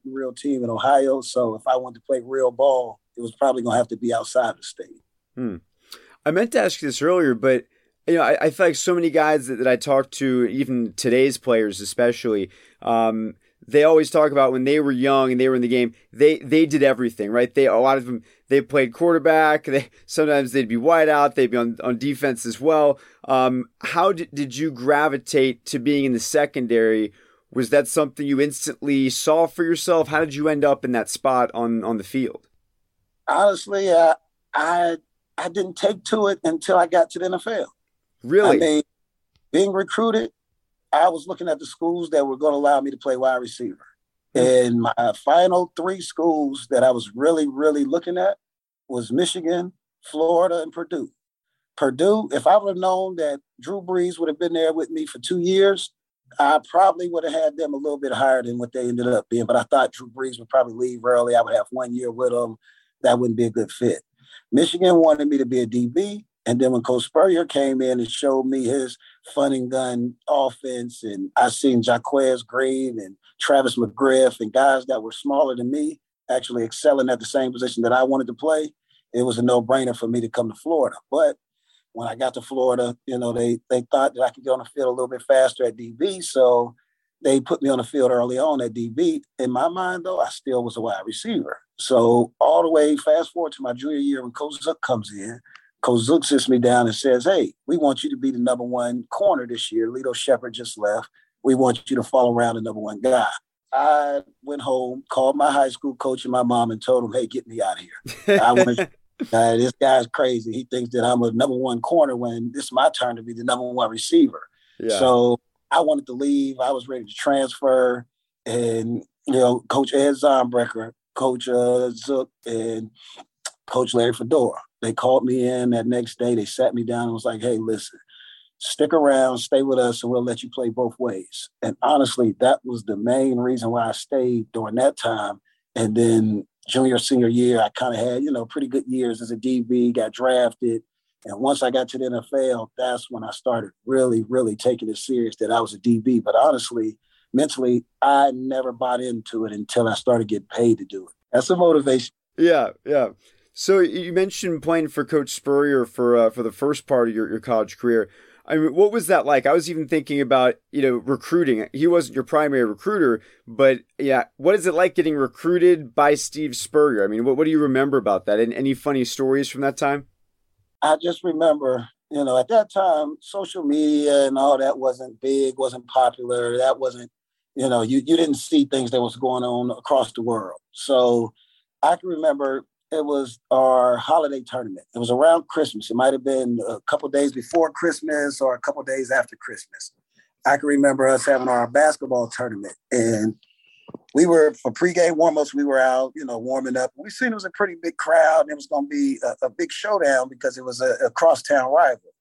real team in Ohio. So if I wanted to play real ball, it was probably going to have to be outside the state. Hmm. I meant to ask you this earlier, but you know, I, I feel like so many guys that, that, I talk to, even today's players, especially, um, they always talk about when they were young and they were in the game, they they did everything, right? They a lot of them they played quarterback. They sometimes they'd be wide out. They'd be on, on defense as well. Um, how did, did you gravitate to being in the secondary? Was that something you instantly saw for yourself? How did you end up in that spot on on the field? Honestly, uh, I I didn't take to it until I got to the NFL. Really? I mean, being recruited, I was looking at the schools that were going to allow me to play wide receiver. Mm-hmm. And my final three schools that I was really, really looking at was Michigan, Florida, and Purdue. Purdue, if I would have known that Drew Brees would have been there with me for two years, I probably would have had them a little bit higher than what they ended up being. But I thought Drew Brees would probably leave early. I would have one year with them. That wouldn't be a good fit. Michigan wanted me to be a DB. And then when Coach Spurrier came in and showed me his fun and gun offense, and I seen Jaquez Green and Travis McGriff and guys that were smaller than me actually excelling at the same position that I wanted to play, it was a no-brainer for me to come to Florida. But when I got to Florida, you know, they they thought that I could get on the field a little bit faster at DB. So they put me on the field early on at DB. In my mind, though, I still was a wide receiver. So all the way fast forward to my junior year when Coach Zook comes in, Coach Zook sits me down and says, Hey, we want you to be the number one corner this year. Lito Sheppard just left. We want you to follow around the number one guy. I went home, called my high school coach and my mom and told him, Hey, get me out of here. I want uh, this guy's crazy. He thinks that I'm a number one corner when it's my turn to be the number one receiver. Yeah. So I wanted to leave. I was ready to transfer. And, you know, Coach Ed Zaunbrecher, Coach uh, Zook, and Coach Larry Fedora they called me in that next day. They sat me down and was like, hey, listen, stick around, stay with us, and we'll let you play both ways. And honestly, that was the main reason why I stayed during that time. And then junior, senior year, I kind of had, you know, pretty good years as a DB, got drafted. And once I got to the NFL, that's when I started really, really taking it serious that I was a DB. But honestly, mentally, I never bought into it until I started getting paid to do it. That's the motivation. Yeah, yeah. So you mentioned playing for Coach Spurrier for uh, for the first part of your, your college career. I mean, what was that like? I was even thinking about you know recruiting. He wasn't your primary recruiter, but yeah, what is it like getting recruited by Steve Spurrier? I mean, what what do you remember about that? And any funny stories from that time? I just remember, you know, at that time, social media and all that wasn't big, wasn't popular. That wasn't, you know, you you didn't see things that was going on across the world. So I can remember it was our holiday tournament. It was around Christmas. It might have been a couple days before Christmas or a couple days after Christmas. I can remember us having our basketball tournament, and we were for pregame warmups. We were out, you know, warming up. We seen it was a pretty big crowd, and it was going to be a, a, big showdown because it was a, a crosstown rival.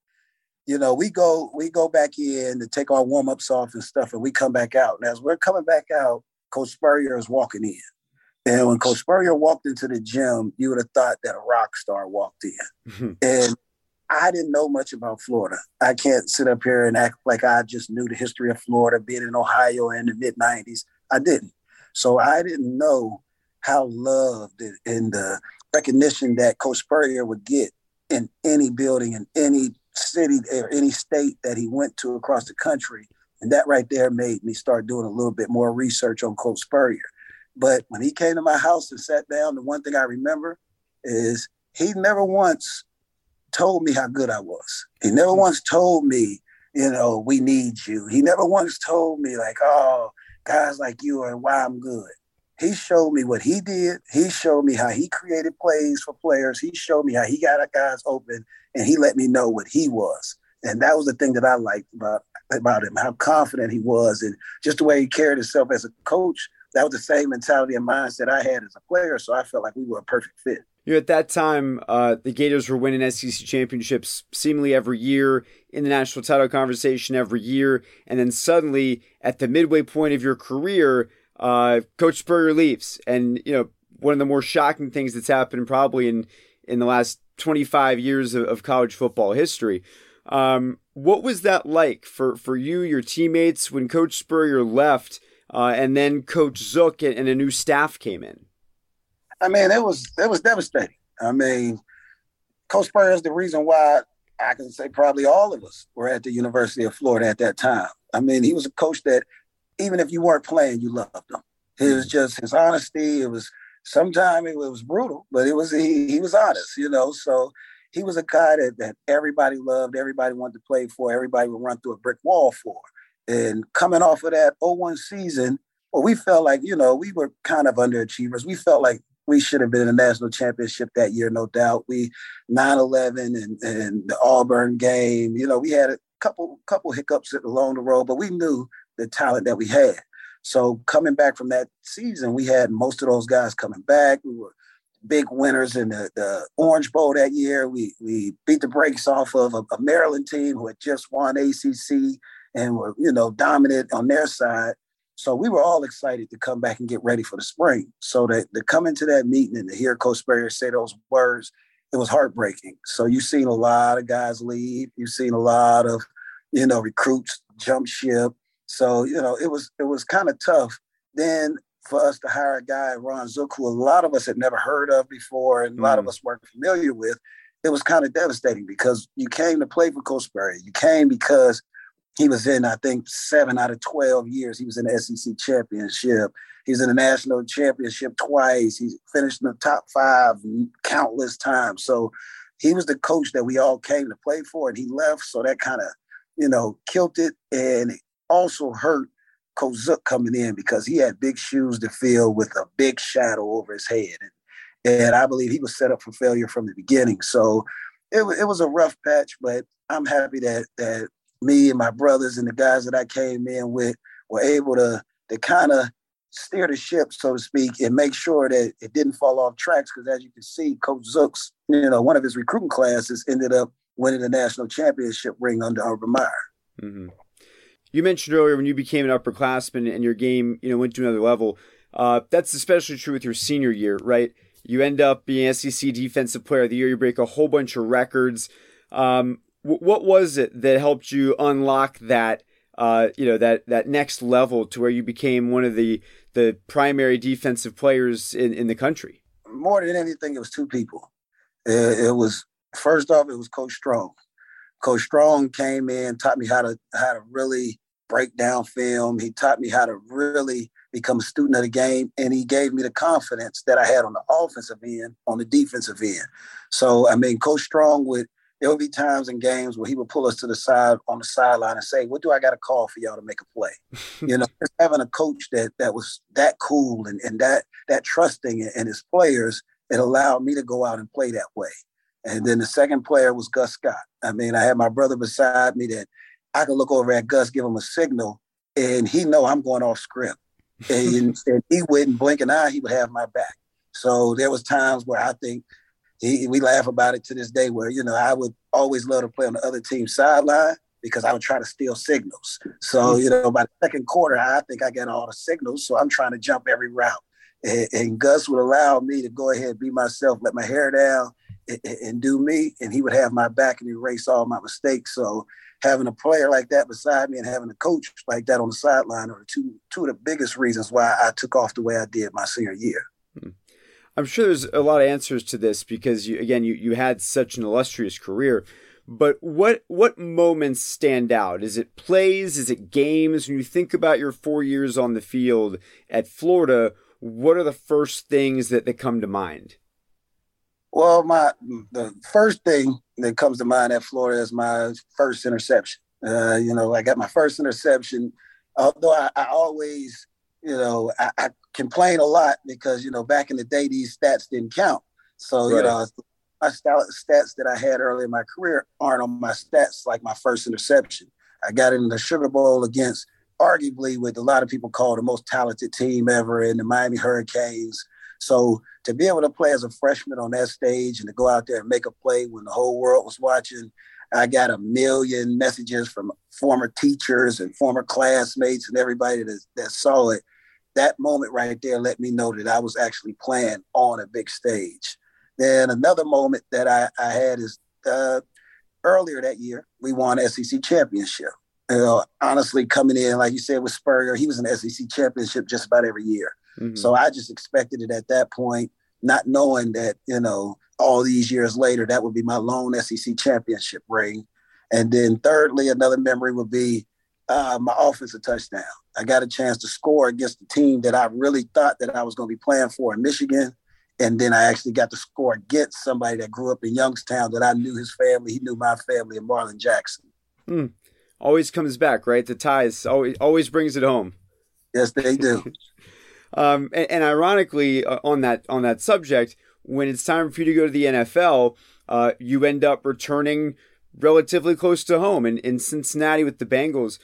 You know, we go we go back in to take our warm ups off and stuff, and we come back out. And as we're coming back out, Coach Spurrier is walking in and when Coach Spurrier walked into the gym, you would have thought that a rock star walked in. Mm-hmm. And I didn't know much about Florida. I can't sit up here and act like I just knew the history of Florida, being in Ohio in the mid 90s. I didn't. So I didn't know how loved and the recognition that Coach Spurrier would get in any building, in any city or any state that he went to across the country. And that right there made me start doing a little bit more research on Coach Spurrier. But when he came to my house and sat down, the one thing I remember is he never once told me how good I was. He never mm-hmm. once told me, you know, we need you. He never once told me like, oh, guys like you are why I'm good. he showed me what he did. He showed me how he created plays for players. He showed me how he got guys open, and he let me know what he was. And that was the thing that I liked about about him, how confident he was, and just the way he carried himself as a coach. That was the same mentality and mindset I had as a player. So I felt like we were a perfect fit. You know, at that time, uh, the Gators were winning SEC championships seemingly every year in the national title conversation every year, and then suddenly, at the midway point of your career, uh, Coach Spurrier leaves, and you know one of the more shocking things that's happened probably in in the last 25 years of, of college football history. Um, what was that like for for you, your teammates, when Coach Spurrier left, uh, and then Coach Zook and, and a new staff came in? I mean, it was it was devastating. I mean, Coach Spurrier is the reason why I can say probably all of us were at the University of Florida at that time. I mean, he was a coach that even if you weren't playing, you loved him. It was just his honesty. It was sometimes it was brutal, but it was he, he was honest, you know. So he was a guy that, that everybody loved, everybody wanted to play for, everybody would run through a brick wall for. And coming off of that 01 season, well, we felt like, you know, we were kind of underachievers. We felt like we should have been in a national championship that year, no doubt. We 9-11 and, and the Auburn game, you know, we had a couple couple hiccups along the road, but we knew the talent that we had. So coming back from that season, we had most of those guys coming back. We were big winners in the, the Orange Bowl that year. We we beat the brakes off of a, a Maryland team who had just won ACC and were you know dominant on their side. So we were all excited to come back and get ready for the spring. So that to come into that meeting and to hear Coach Spurrier say those words, it was heartbreaking. So you've seen a lot of guys leave. You've seen a lot of, you know, recruits jump ship. So, you know, it was it was kind of tough. Then for us to hire a guy, Ron Zook, who a lot of us had never heard of before and a lot of mm. us weren't familiar with, it was kind of devastating because you came to play for Coach Spurrier. You came because he was in, I think, seven out of 12 years. He was in the SEC championship. He's in the national championship twice. He's finished in the top five countless times. So he was the coach that we all came to play for, and he left. So that kind of, you know, killed it and also hurt Coach Zook coming in because he had big shoes to fill with a big shadow over his head. And, and I believe he was set up for failure from the beginning. So it, it was a rough patch, but I'm happy that that me and my brothers and the guys that I came in with were able to to kind of steer the ship, so to speak, and make sure that it didn't fall off tracks. Because as you can see, Coach Zook's, you know, one of his recruiting classes ended up winning the national championship ring under Urban Meyer. Mm-hmm. You mentioned earlier when you became an upperclassman and your game, you know, went to another level. Uh, that's especially true with your senior year, right? You end up being SEC Defensive Player of the Year. You break a whole bunch of records. Um, what was it that helped you unlock that uh, you know that that next level to where you became one of the the primary defensive players in, in the country? More than anything, it was two people. It, it was first off, it was Coach Strong. Coach Strong came in, taught me how to how to really break down film. He taught me how to really become a student of the game, and he gave me the confidence that I had on the offensive end, on the defensive end. So, I mean, Coach Strong would there would be times in games where he would pull us to the side on the sideline and say, "What do I got to call for y'all to make a play?" you know, just having a coach that that was that cool and, and that that trusting in his players, it allowed me to go out and play that way. And then the second player was Gus Scott. I mean, I had my brother beside me that I could look over at Gus, give him a signal, and he know I'm going off script. And, and he wouldn't blink an eye; he would have my back. So there was times where I think he, we laugh about it to this day where, you know, I would always love to play on the other team's sideline because I would try to steal signals. So, mm-hmm. you know, by the second quarter, I think I got all the signals. So I'm trying to jump every route. And, and Gus would allow me to go ahead be myself, let my hair down and, and do me. And he would have my back and erase all my mistakes. So having a player like that beside me and having a coach like that on the sideline are two, two of the biggest reasons why I took off the way I did my senior year. Mm-hmm. I'm sure there's a lot of answers to this because you, again, you, you had such an illustrious career. But what what moments stand out? Is it plays? Is it games? When you think about your four years on the field at Florida, what are the first things that, that come to mind? Well, my the first thing that comes to mind at Florida is my first interception. Uh, you know, I got my first interception. Although I, I always, you know, I, I complain a lot because you know back in the day these stats didn't count. So right. you know my stats that I had early in my career aren't on my stats like my first interception. I got in the Sugar Bowl against arguably what a lot of people call the most talented team ever in the Miami Hurricanes. So to be able to play as a freshman on that stage and to go out there and make a play when the whole world was watching, I got a million messages from former teachers and former classmates and everybody that, that saw it. That moment right there let me know that I was actually playing on a big stage. Then another moment that I, I had is uh, earlier that year, we won SEC championship. You know, honestly, coming in, like you said, with Spurrier, he was an SEC championship just about every year. Mm-hmm. So I just expected it at that point, not knowing that, you know, all these years later, that would be my lone SEC championship ring. And then thirdly, another memory would be uh, my offensive touchdown. I got a chance to score against the team that I really thought that I was going to be playing for in Michigan. And then I actually got to score against somebody that grew up in Youngstown that I knew his family. He knew my family and Marlin Jackson. Hmm. Always comes back, right? The ties always always brings it home. Yes, they do. um, and, and, ironically, uh, on that on that subject, when it's time for you to go to the NFL, uh, you end up returning relatively close to home in, in Cincinnati with the Bengals.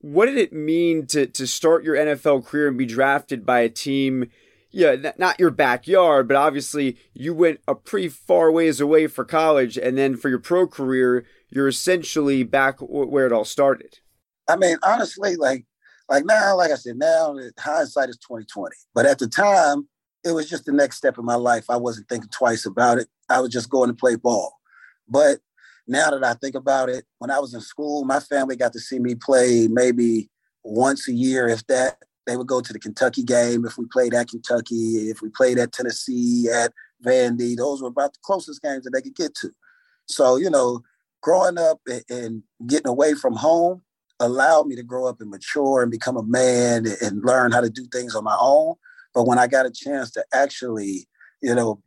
What did it mean to to start your NFL career and be drafted by a team? yeah, not your backyard, but obviously you went a pretty far ways away for college, and then for your pro career, you're essentially back where it all started. I mean, honestly, like like now, like I said, now hindsight is twenty twenty. But at the time, it was just the next step in my life. I wasn't thinking twice about it. I was just going to play ball. But now that I think about it, when I was in school, my family got to see me play maybe once a year, if that. They would go to the Kentucky game if we played at Kentucky, if we played at Tennessee, at Vandy. Those were about the closest games that they could get to. So, you know, growing up and getting away from home allowed me to grow up and mature and become a man and learn how to do things on my own. But when I got a chance to actually, you know,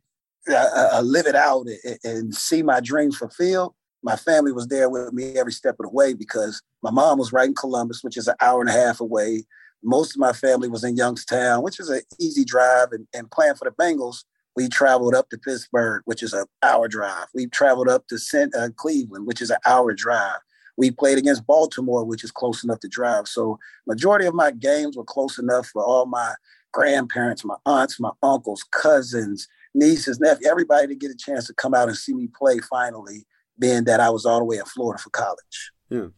uh, uh, live it out and see my dreams fulfilled, my family was there with me every step of the way because my mom was right in Columbus, which is an hour and a half away most of my family was in Youngstown, which is an easy drive. And, and playing for the Bengals, we traveled up to Pittsburgh, which is an hour drive. We traveled up to St. Uh, Cleveland, which is an hour drive. We played against Baltimore, which is close enough to drive. So majority of my games were close enough for all my grandparents, my aunts, my uncles, cousins, nieces, nephews, everybody to get a chance to come out and see me play finally, being that I was all the way in Florida for college. Yeah.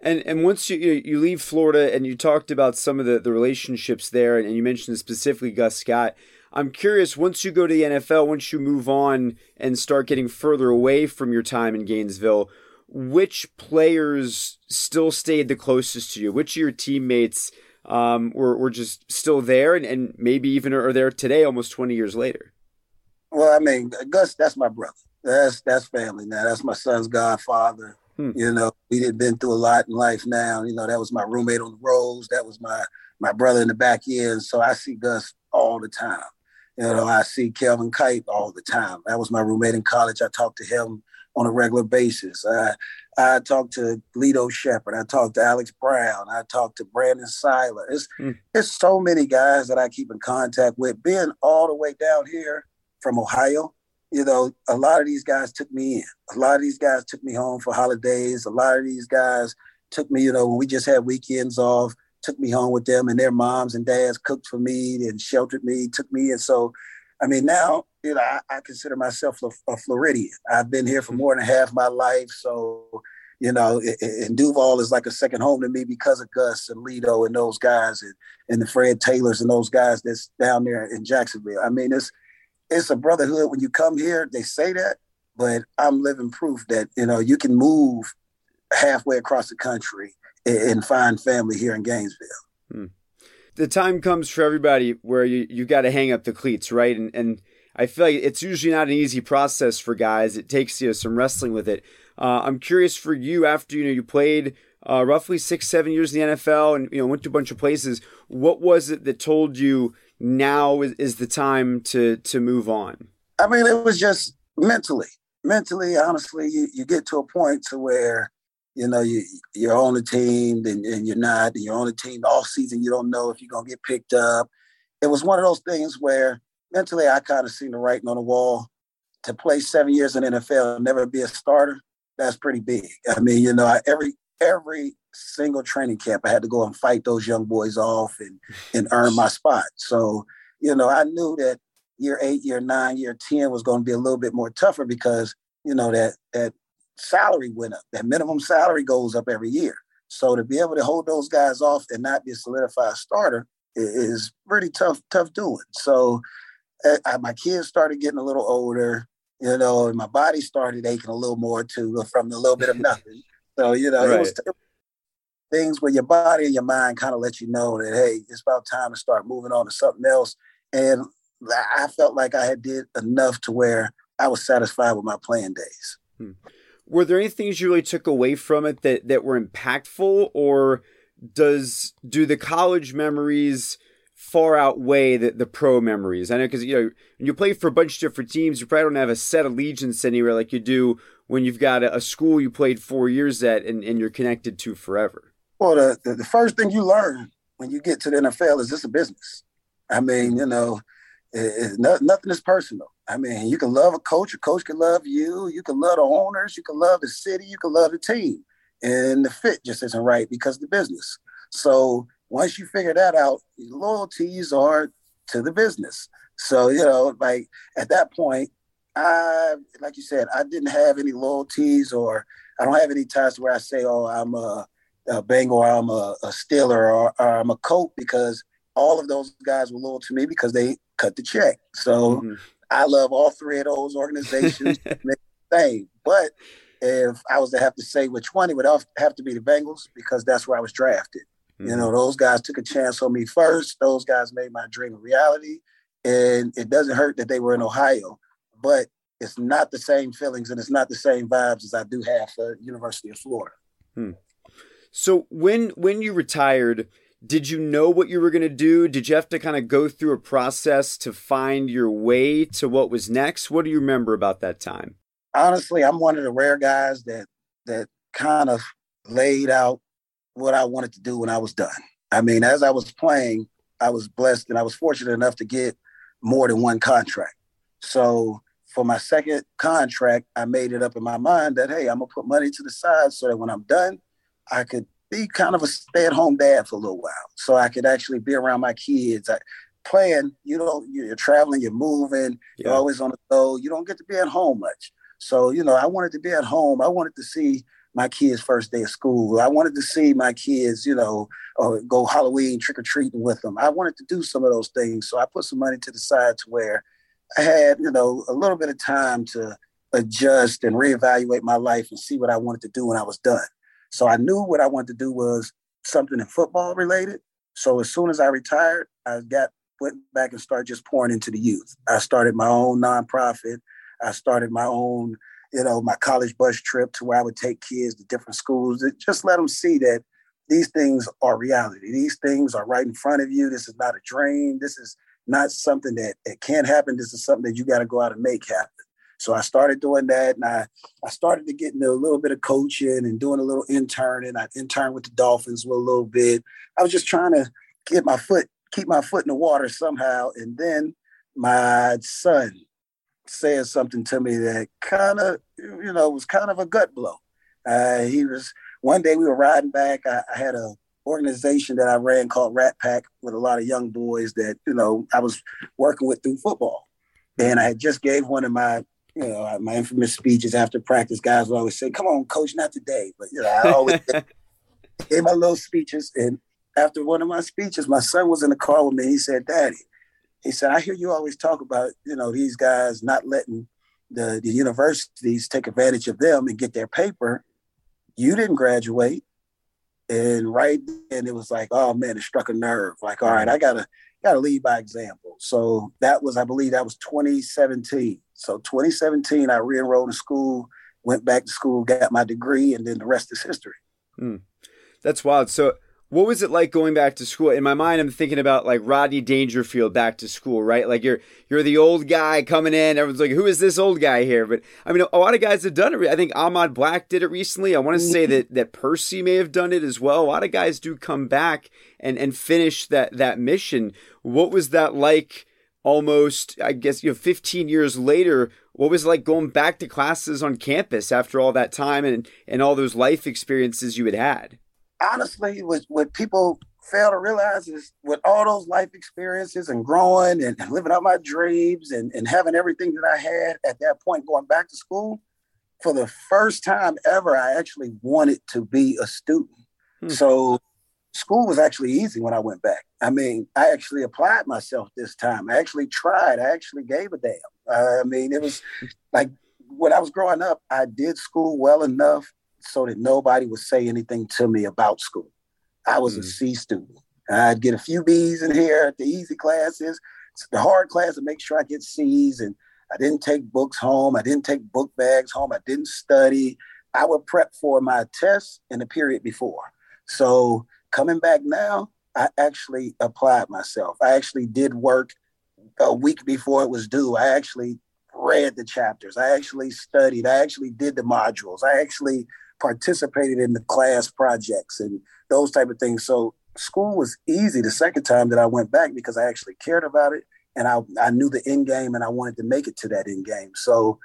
And and once you you leave Florida and you talked about some of the, the relationships there and you mentioned specifically Gus Scott, I'm curious once you go to the NFL, once you move on and start getting further away from your time in Gainesville, which players still stayed the closest to you? Which of your teammates um, were, were just still there and, and maybe even are there today almost 20 years later? Well, I mean, Gus, that's my brother. That's that's family now. That's my son's godfather. Hmm. You know, we had been through a lot in life now. You know, that was my roommate on the roads. That was my my brother in the back end. So I see Gus all the time. You know, I see Kelvin Kight all the time. That was my roommate in college. I talked to him on a regular basis. I I talked to Lito Sheppard. I talked to Alex Brown. I talked to Brandon Siler. It's mm. it's so many guys that I keep in contact with. Being all the way down here from Ohio, you know, a lot of these guys took me in. A lot of these guys took me home for holidays. A lot of these guys took me, you know, when we just had weekends off, took me home with them and their moms and dads cooked for me and sheltered me, took me. And so, I mean, now, you know, I, I consider myself a, a, Floridian. I've been here for mm-hmm. more than half my life. So, you know, and Duval is like a second home to me because of Gus and Lito and those guys and, and the Fred Taylors and those guys that's down there in Jacksonville. I mean, it's, it's a brotherhood when you come here. They say that, but I'm living proof that you know you can move halfway across the country and, find family here in Gainesville. Hmm. The time comes for everybody where you you got to hang up the cleats, right? And and I feel like it's usually not an easy process for guys. It takes you know, some wrestling with it. Uh, I'm curious for you after you know you played uh, roughly six seven years in the NFL and you know went to a bunch of places. What was it that told you? Now is, is the time to to move on? I mean, it was just mentally. Mentally, honestly, you, you get to a point to where you know you you're on the team and, and you're not. And you're on the team all season. You don't know if you're gonna get picked up. it was one of those things where mentally I kind of seen the writing on the wall. To play seven years in NFL and never be a starter, that's pretty big. I mean, you know, I, every every single training camp, I had to go and fight those young boys off and and earn my spot. So, you know, I knew that year eight, year nine, year ten was going to be a little bit more tougher because you know that that salary went up. That minimum salary goes up every year. So to be able to hold those guys off and not be a solidified starter is pretty tough, tough doing. So uh, my kids started getting a little older, you know, and my body started aching a little more too from a little bit of nothing. So you know, right. it was things where your body and your mind kind of let you know that hey, it's about time to start moving on to something else. And I felt like I had did enough to where I was satisfied with my playing days. Hmm. Were there any things you really took away from it that that were impactful, or does do the college memories far outweigh the, the pro memories? I know because you know when you play for a bunch of different teams, you probably don't have a set allegiance anywhere like you do when you've got a, a school you played four years at and, and you're connected to forever. Well, the, the, the first thing you learn when you get to the NFL is this a business. I mean, you know, it, nothing is personal. I mean, you can love a coach, a coach can love you, you can love the owners, you can love the city, you can love the team. And the fit just isn't right because the business. So once you figure that out, loyalties are to the business. So, you know, like at that point, I, like you said, I didn't have any loyalties or I don't have any ties to where I say, oh, I'm a, a Bengal or I'm a, a Steeler or, or I'm a Colt because all of those guys were loyal to me because they cut the check. So mm-hmm. I love all three of those organizations. same. But if I was to have to say which one, it would have to be the Bengals because that's where I was drafted. Mm-hmm. You know, those guys took a chance on me first. Those guys made my dream a reality. And it doesn't hurt that they were in Ohio, but it's not the same feelings and it's not the same vibes as I do have for University of Florida. Hmm. So when when you retired, did you know what you were going to do? Did you have to kind of go through a process to find your way to what was next? What do you remember about that time? Honestly, I'm one of the rare guys that that kind of laid out what I wanted to do when I was done. I mean, as I was playing, I was blessed and I was fortunate enough to get more than one contract. So for my second contract, I made it up in my mind that hey, I'm gonna put money to the side so that when I'm done, I could be kind of a stay-at-home dad for a little while, so I could actually be around my kids. I, playing, you know, you're traveling, you're moving, yeah. you're always on the go. You don't get to be at home much. So, you know, I wanted to be at home. I wanted to see my kids' first day of school. I wanted to see my kids, you know, or go Halloween trick or treating with them. I wanted to do some of those things. So I put some money to the side to where I had, you know, a little bit of time to adjust and reevaluate my life and see what I wanted to do when I was done. So I knew what I wanted to do was something in football related. So as soon as I retired, I got went back and started just pouring into the youth. I started my own nonprofit. I started my own, you know, my college bus trip to where I would take kids to different schools to just let them see that these things are reality. These things are right in front of you. This is not a dream. This is not something that, that can't happen. This is something that you got to go out and make happen. So I started doing that, and I I started to get into a little bit of coaching and doing a little interning. I interned with the Dolphins a little bit. I was just trying to get my foot, keep my foot in the water somehow. And then my son said something to me that kind of, you know, was kind of a gut blow. Uh, he was one day we were riding back. I, I had a organization that I ran called Rat Pack with a lot of young boys that you know I was working with through football, and I had just gave one of my you know, uh, my infamous speeches after practice, guys would always say, "Come on, coach, not today." But you know, I always gave my little speeches. And after one of my speeches, my son was in the car with me. He said, "Daddy," he said, "I hear you always talk about you know these guys not letting the the universities take advantage of them and get their paper. You didn't graduate." And right then it was like, oh man, it struck a nerve. Like, all right, I gotta gotta lead by example. So that was, I believe that was 2017. So 2017, I re-enrolled in school, went back to school, got my degree, and then the rest is history. Mm. That's wild. So what was it like going back to school? In my mind, I'm thinking about like Rodney Dangerfield back to school, right? Like you're you're the old guy coming in. Everyone's like, "Who is this old guy here?" But I mean, a lot of guys have done it. I think Ahmad Black did it recently. I want to say mm-hmm. that that Percy may have done it as well. A lot of guys do come back and and finish that that mission. What was that like? Almost, I guess you know, 15 years later. What was it like going back to classes on campus after all that time and and all those life experiences you had had? Honestly, what, what people fail to realize is with all those life experiences and growing and, living out my dreams and, and having everything that I had at that point going back to school, for the first time ever, I actually wanted to be a student. Hmm. So school was actually easy when I went back. I mean, I actually applied myself this time. I actually tried. I actually gave a damn. I mean, it was like when I was growing up, I did school well enough so that nobody would say anything to me about school. I was mm-hmm. a C student. I'd get a few B's in here at the easy classes. The hard class to make sure I get C's and I didn't take books home. I didn't take book bags home. I didn't study. I would prep for my tests in the period before. So coming back now, I actually applied myself. I actually did work a week before it was due. I actually read the chapters. I actually studied. I actually did the modules. I actually participated in the class projects and those type of things. So school was easy the second time that I went back because I actually cared about it and I, I knew the end game and I wanted to make it to that end game. So,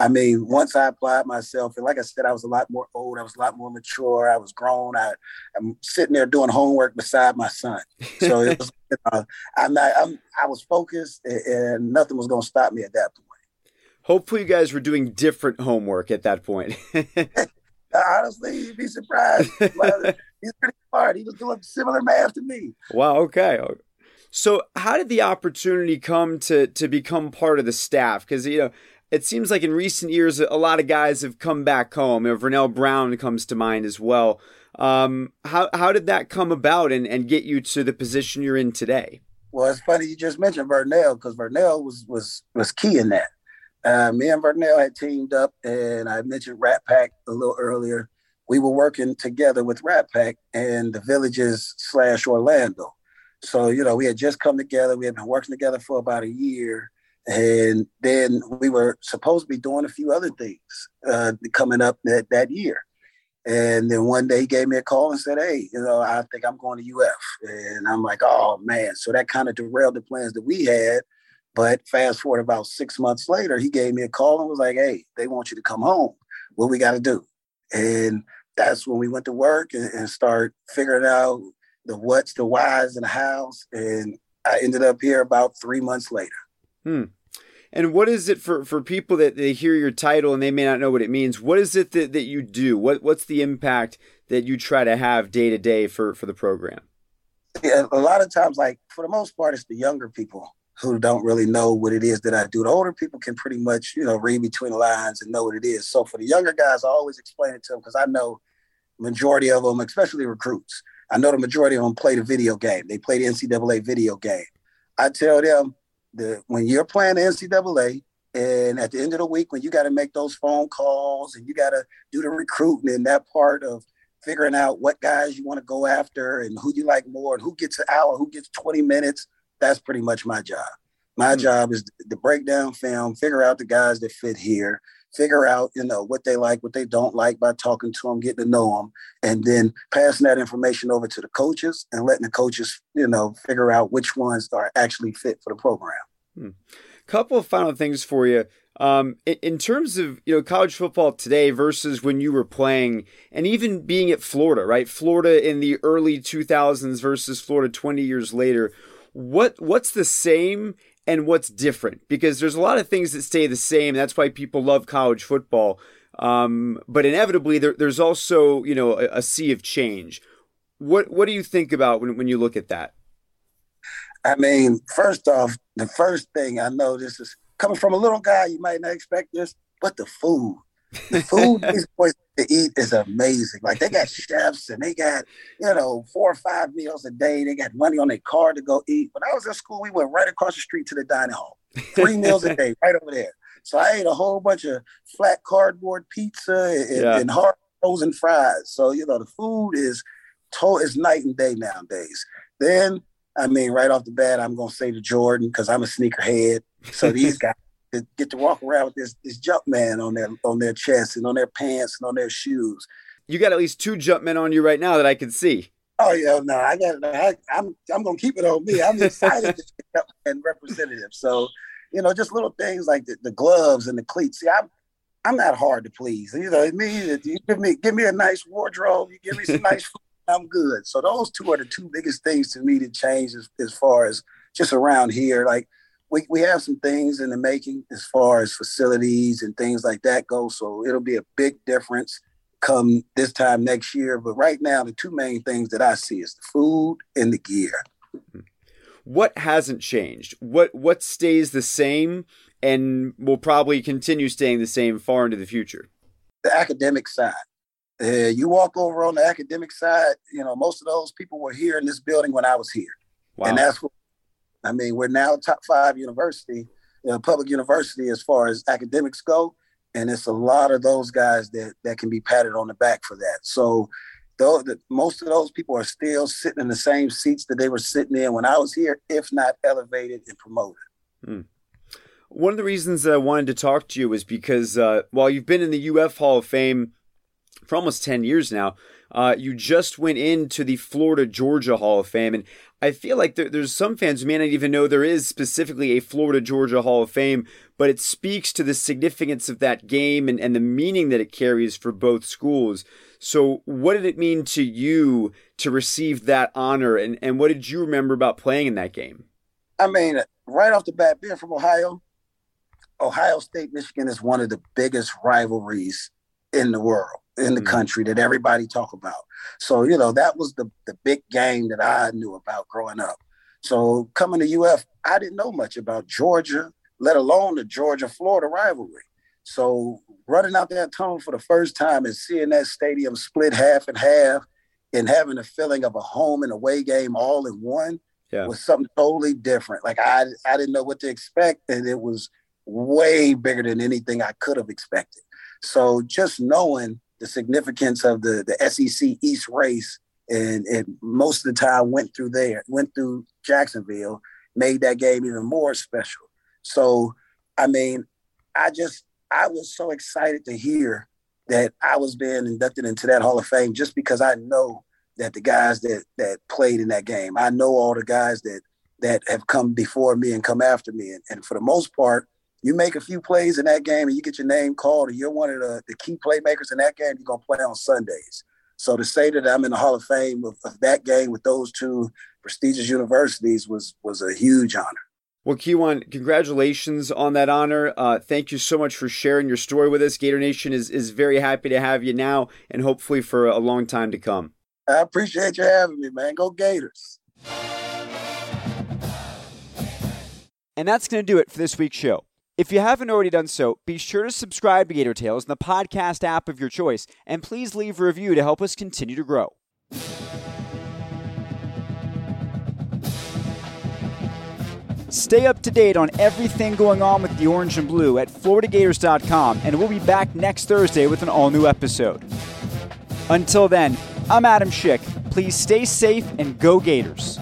I mean, once I applied myself, and like I said, I was a lot more old, I was a lot more mature, I was grown. I, I'm sitting there doing homework beside my son. So it was, you know, I'm not, I'm, I was focused and nothing was going to stop me at that point. Hopefully, you guys were doing different homework at that point. honestly, you'd be surprised. He's pretty smart. He was doing similar math to me. Wow. Okay. So, how did the opportunity come to to become part of the staff? Because you know, it seems like in recent years, a lot of guys have come back home. You know, Vernell Brown comes to mind as well. Um, how how did that come about and, and get you to the position you're in today? Well, it's funny you just mentioned Vernell because Vernell was was was key in that. Uh, me and Vernell had teamed up, and I mentioned Rat Pack a little earlier. We were working together with Rat Pack and the Villages slash Orlando. So, you know, we had just come together. We had been working together for about a year. And then we were supposed to be doing a few other things uh, coming up that, that year. And then one day he gave me a call and said, Hey, you know, I think I'm going to UF. And I'm like, Oh, man. So that kind of derailed the plans that we had but fast forward about six months later, he gave me a call and was like, hey, they want you to come home. What we got to do? And that's when we went to work and, and start figuring out the what's, the whys, and the hows. And I ended up here about three months later. Hmm. And what is it for, for people that they hear your title and they may not know what it means? What is it that, that you do? What what's the impact that you try to have day to day for for the program? Yeah, a lot of times, like for the most part, it's the younger people who don't really know what it is that I do. The older people can pretty much, you know, read between the lines and know what it is. So for the younger guys, I always explain it to them because I know majority of them, especially recruits, I know the majority of them play the video game. They play the NCAA video game. I tell them that when you're playing the NCAA, and at the end of the week, when you got to make those phone calls and you got to do the recruiting and that part of figuring out what guys you want to go after and who you like more and who gets an hour, who gets 20 minutes, that's pretty much my job. My mm-hmm. job is to break down film, figure out the guys that fit here, figure out you know what they like, what they don't like by talking to them, getting to know them, and then passing that information over to the coaches and letting the coaches you know figure out which ones are actually fit for the program. Hmm. Couple of final things for you. Um, in, in, terms of you know college football today versus when you were playing, and even being at Florida, right? Florida in the early 2000s versus Florida 20 years later what what's the same and what's different? Because there's a lot of things that stay the same. That's why people love college football. Um, but inevitably, there, there's also you know a, a, sea of change. What what do you think about when when you look at that? I mean, first off, the first thing I know this is coming from a little guy. You might not expect this, but the food. The food these boys to eat is amazing. Like they got chefs and they got, you know, four or five meals a day. They got money on their car to go eat. When I was in school, we went right across the street to the dining hall. Three meals a day, right over there. So I ate a whole bunch of flat cardboard pizza and, yeah. and hard frozen fries. So, you know, the food is total it's night and day nowadays. Then I mean, right off the bat, I'm gonna say to Jordan because I'm a sneakerhead. So these guys get to walk around with this this jump man on their on their chest and on their pants and on their shoes. You got at least two jump men on you right now that I can see. Oh yeah, no, I got. I, I'm I'm gonna keep it on me. I'm excited to be and representative. So, you know, just little things like the, the gloves and the cleats. See, I'm I'm not hard to please. You know, me you give me give me a nice wardrobe, you give me some nice food, I'm good. So those two are the two biggest things to me to change as, as far as just around here. Like we, we have some things in the making as far as facilities and things like that go. So it'll be a big difference come this time next year. But right now, the two main things that I see is the food and the gear. What hasn't changed? What what stays the same and will probably continue staying the same far into the future? The academic side. Uh, you walk over on the academic side, you know, most of those people were here in this building when I was here. Wow. And that's what I mean, we're now top five university, uh, public university as far as academics go, and it's a lot of those guys that that can be patted on the back for that. So, though the, most of those people are still sitting in the same seats that they were sitting in when I was here, if not elevated and promoted. Hmm. One of the reasons that I wanted to talk to you was because uh, while you've been in the UF Hall of Fame for almost 10 years now, uh, you just went into the Florida Georgia Hall of Fame. And I feel like there, there's some fans who may not even know there is specifically a Florida Georgia Hall of Fame, but it speaks to the significance of that game and, and the meaning that it carries for both schools. So, what did it mean to you to receive that honor, and, and what did you remember about playing in that game? I mean, right off the bat, being from Ohio, Ohio State Michigan is one of the biggest rivalries in the world in the mm-hmm. country that everybody talk about. So, you know, that was the, the big game that I knew about growing up. So coming to UF, I didn't know much about Georgia, let alone the Georgia Florida rivalry. So running out that tunnel for the first time and seeing that stadium split half and half and having a feeling of a home and away game all in one yeah. was something totally different. Like I I didn't know what to expect and it was way bigger than anything I could have expected. So just knowing the significance of the the SEC East race, and, and most of the time went through there, went through Jacksonville, made that game even more special. So, I mean, I just I was so excited to hear that I was being inducted into that Hall of Fame just because I know that the guys that that played in that game, I know all the guys that that have come before me and come after me, and, and for the most part, you make a few plays in that game and you get your name called and you're one of the, the key playmakers in that game, you're going to play on Sundays. So to say that I'm in the Hall of Fame of, of, that game with those two prestigious universities was was a huge honor. Well, Keiwan, congratulations on that honor. Uh, thank you so much for sharing your story with us. Gator Nation is, is very happy to have you now and hopefully for a long time to come. I appreciate you having me, man. Go Gators. And that's going to do it for this week's show. If you haven't already done so, be sure to subscribe to Gator Tales in the podcast app of your choice, and please leave a review to help us continue to grow. Stay up to date on everything going on with the orange and blue at FloridaGators.com, and we'll be back next Thursday with an all new episode. Until then, I'm Adam Schick. Please stay safe and go Gators.